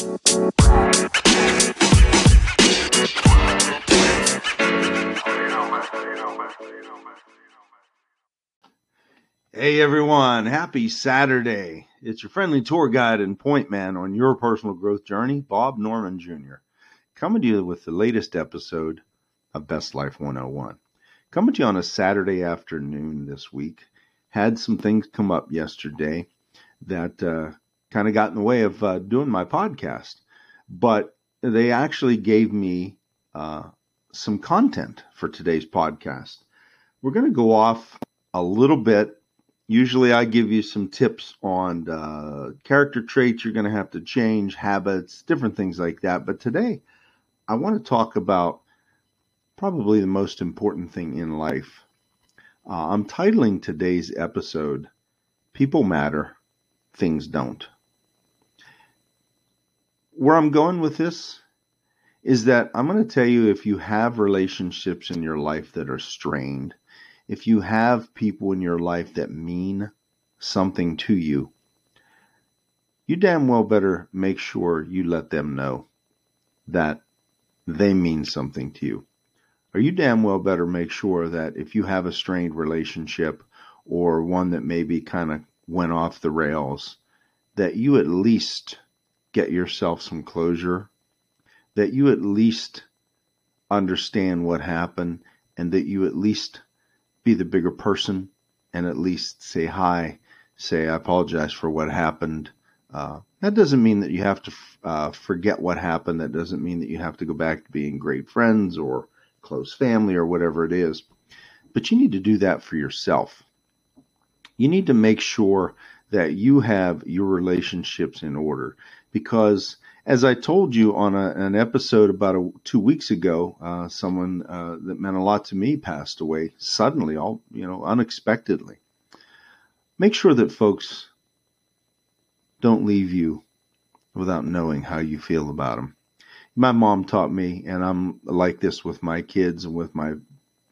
Hey everyone, happy Saturday. It's your friendly tour guide and point man on your personal growth journey, Bob Norman Jr., coming to you with the latest episode of Best Life 101. Coming to you on a Saturday afternoon this week. Had some things come up yesterday that uh, kind of got in the way of uh, doing my podcast, but they actually gave me uh, some content for today's podcast. We're going to go off a little bit Usually, I give you some tips on uh, character traits you're going to have to change, habits, different things like that. But today, I want to talk about probably the most important thing in life. Uh, I'm titling today's episode People Matter, Things Don't. Where I'm going with this is that I'm going to tell you if you have relationships in your life that are strained, if you have people in your life that mean something to you, you damn well better make sure you let them know that they mean something to you. Or you damn well better make sure that if you have a strained relationship or one that maybe kind of went off the rails, that you at least get yourself some closure, that you at least understand what happened, and that you at least be the bigger person and at least say hi, say, I apologize for what happened. Uh, that doesn't mean that you have to uh, forget what happened. That doesn't mean that you have to go back to being great friends or close family or whatever it is. But you need to do that for yourself. You need to make sure that you have your relationships in order because as I told you on a, an episode about a, two weeks ago, uh, someone uh, that meant a lot to me passed away suddenly, all you know, unexpectedly. Make sure that folks don't leave you without knowing how you feel about them. My mom taught me, and I'm like this with my kids and with my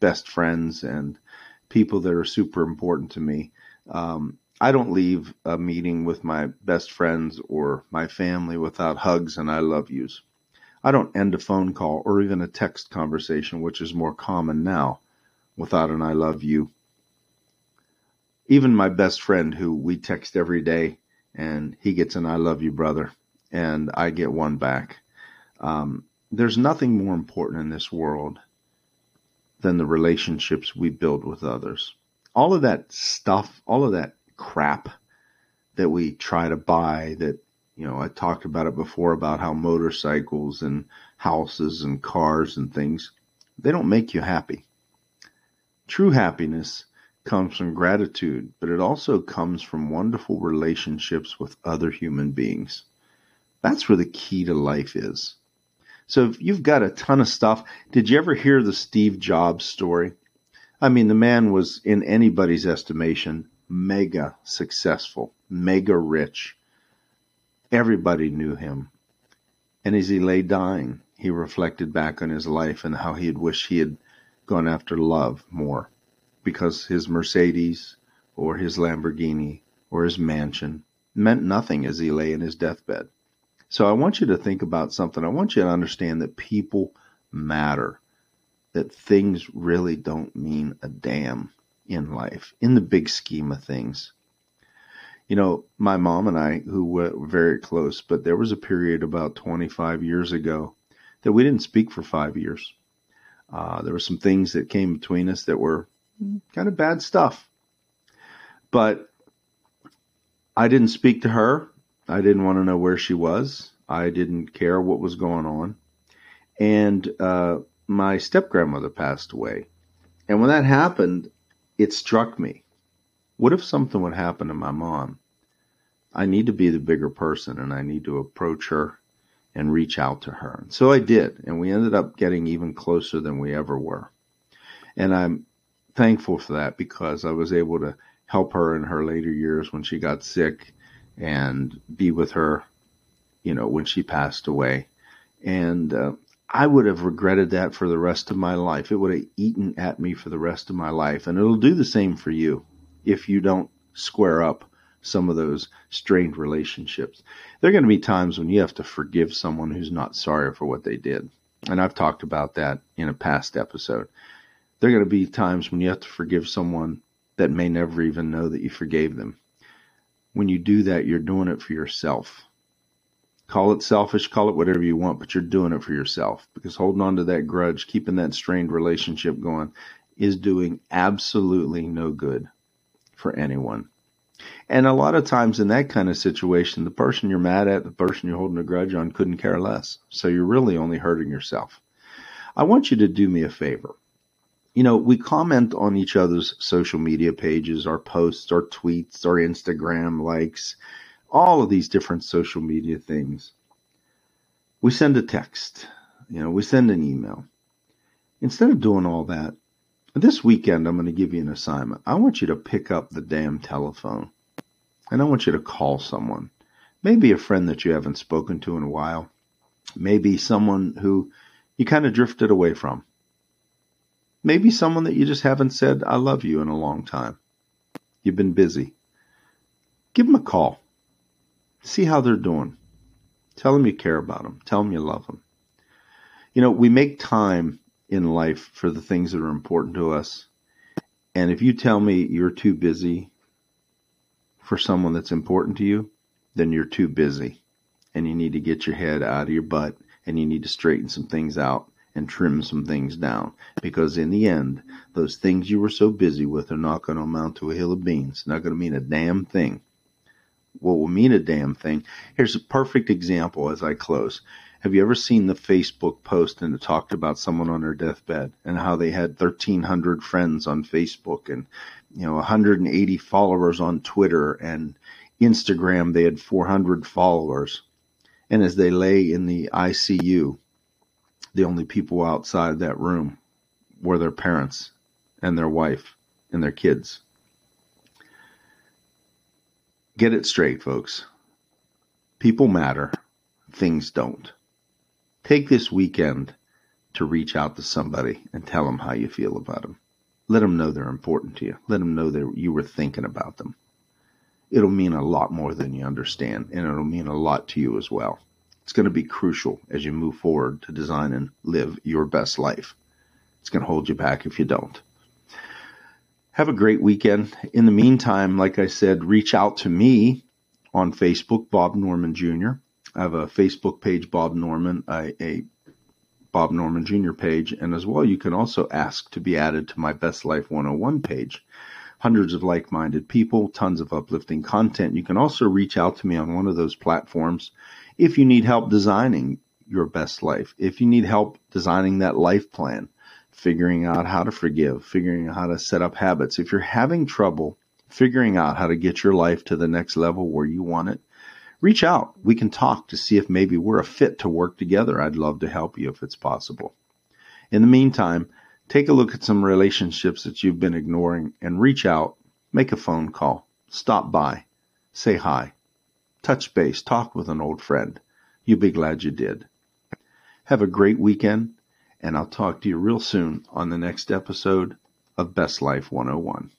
best friends and people that are super important to me. Um, I don't leave a meeting with my best friends or my family without hugs and I love yous. I don't end a phone call or even a text conversation, which is more common now, without an I love you. Even my best friend, who we text every day, and he gets an I love you, brother, and I get one back. Um, there's nothing more important in this world than the relationships we build with others. All of that stuff, all of that crap that we try to buy that you know I talked about it before about how motorcycles and houses and cars and things they don't make you happy. True happiness comes from gratitude, but it also comes from wonderful relationships with other human beings. That's where the key to life is. So if you've got a ton of stuff, did you ever hear the Steve Jobs story? I mean, the man was in anybody's estimation mega successful, mega rich. Everybody knew him. And as he lay dying, he reflected back on his life and how he had wished he had gone after love more because his Mercedes or his Lamborghini or his mansion meant nothing as he lay in his deathbed. So I want you to think about something. I want you to understand that people matter, that things really don't mean a damn in life, in the big scheme of things. You know, my mom and I, who were very close, but there was a period about 25 years ago that we didn't speak for five years. Uh, there were some things that came between us that were kind of bad stuff. But I didn't speak to her. I didn't want to know where she was. I didn't care what was going on. And uh, my step grandmother passed away. And when that happened, it struck me. What if something would happen to my mom? I need to be the bigger person and I need to approach her and reach out to her. And so I did, and we ended up getting even closer than we ever were. And I'm thankful for that because I was able to help her in her later years when she got sick and be with her, you know, when she passed away. And uh, I would have regretted that for the rest of my life. It would have eaten at me for the rest of my life. And it'll do the same for you if you don't square up some of those strained relationships. There are going to be times when you have to forgive someone who's not sorry for what they did. And I've talked about that in a past episode. There are going to be times when you have to forgive someone that may never even know that you forgave them. When you do that, you're doing it for yourself. Call it selfish, call it whatever you want, but you're doing it for yourself because holding on to that grudge, keeping that strained relationship going is doing absolutely no good for anyone. And a lot of times in that kind of situation, the person you're mad at, the person you're holding a grudge on couldn't care less. So you're really only hurting yourself. I want you to do me a favor. You know, we comment on each other's social media pages, our posts, our tweets, our Instagram likes, all of these different social media things. We send a text, you know, we send an email. Instead of doing all that, this weekend I'm going to give you an assignment. I want you to pick up the damn telephone and I want you to call someone. Maybe a friend that you haven't spoken to in a while. Maybe someone who you kind of drifted away from. Maybe someone that you just haven't said, I love you in a long time. You've been busy. Give them a call. See how they're doing. Tell them you care about them. Tell them you love them. You know, we make time in life for the things that are important to us. And if you tell me you're too busy for someone that's important to you, then you're too busy. And you need to get your head out of your butt and you need to straighten some things out and trim some things down. Because in the end, those things you were so busy with are not going to amount to a hill of beans. Not going to mean a damn thing what will mean a damn thing. Here's a perfect example as I close. Have you ever seen the Facebook post and it talked about someone on their deathbed and how they had 1300 friends on Facebook and you know 180 followers on Twitter and Instagram they had 400 followers and as they lay in the ICU the only people outside that room were their parents and their wife and their kids Get it straight, folks. People matter, things don't. Take this weekend to reach out to somebody and tell them how you feel about them. Let them know they're important to you. Let them know that you were thinking about them. It'll mean a lot more than you understand, and it'll mean a lot to you as well. It's going to be crucial as you move forward to design and live your best life. It's going to hold you back if you don't. Have a great weekend. In the meantime, like I said, reach out to me on Facebook, Bob Norman Jr. I have a Facebook page, Bob Norman, a, Bob Norman Jr. page, and as well, you can also ask to be added to my Best Life 101 page. Hundreds of like minded people, tons of uplifting content. You can also reach out to me on one of those platforms if you need help designing your best life, if you need help designing that life plan figuring out how to forgive, figuring out how to set up habits. If you're having trouble figuring out how to get your life to the next level where you want it, reach out. We can talk to see if maybe we're a fit to work together. I'd love to help you if it's possible. In the meantime, take a look at some relationships that you've been ignoring and reach out, make a phone call, stop by, say hi, touch base, talk with an old friend. You'll be glad you did. Have a great weekend and I'll talk to you real soon on the next episode of Best Life 101.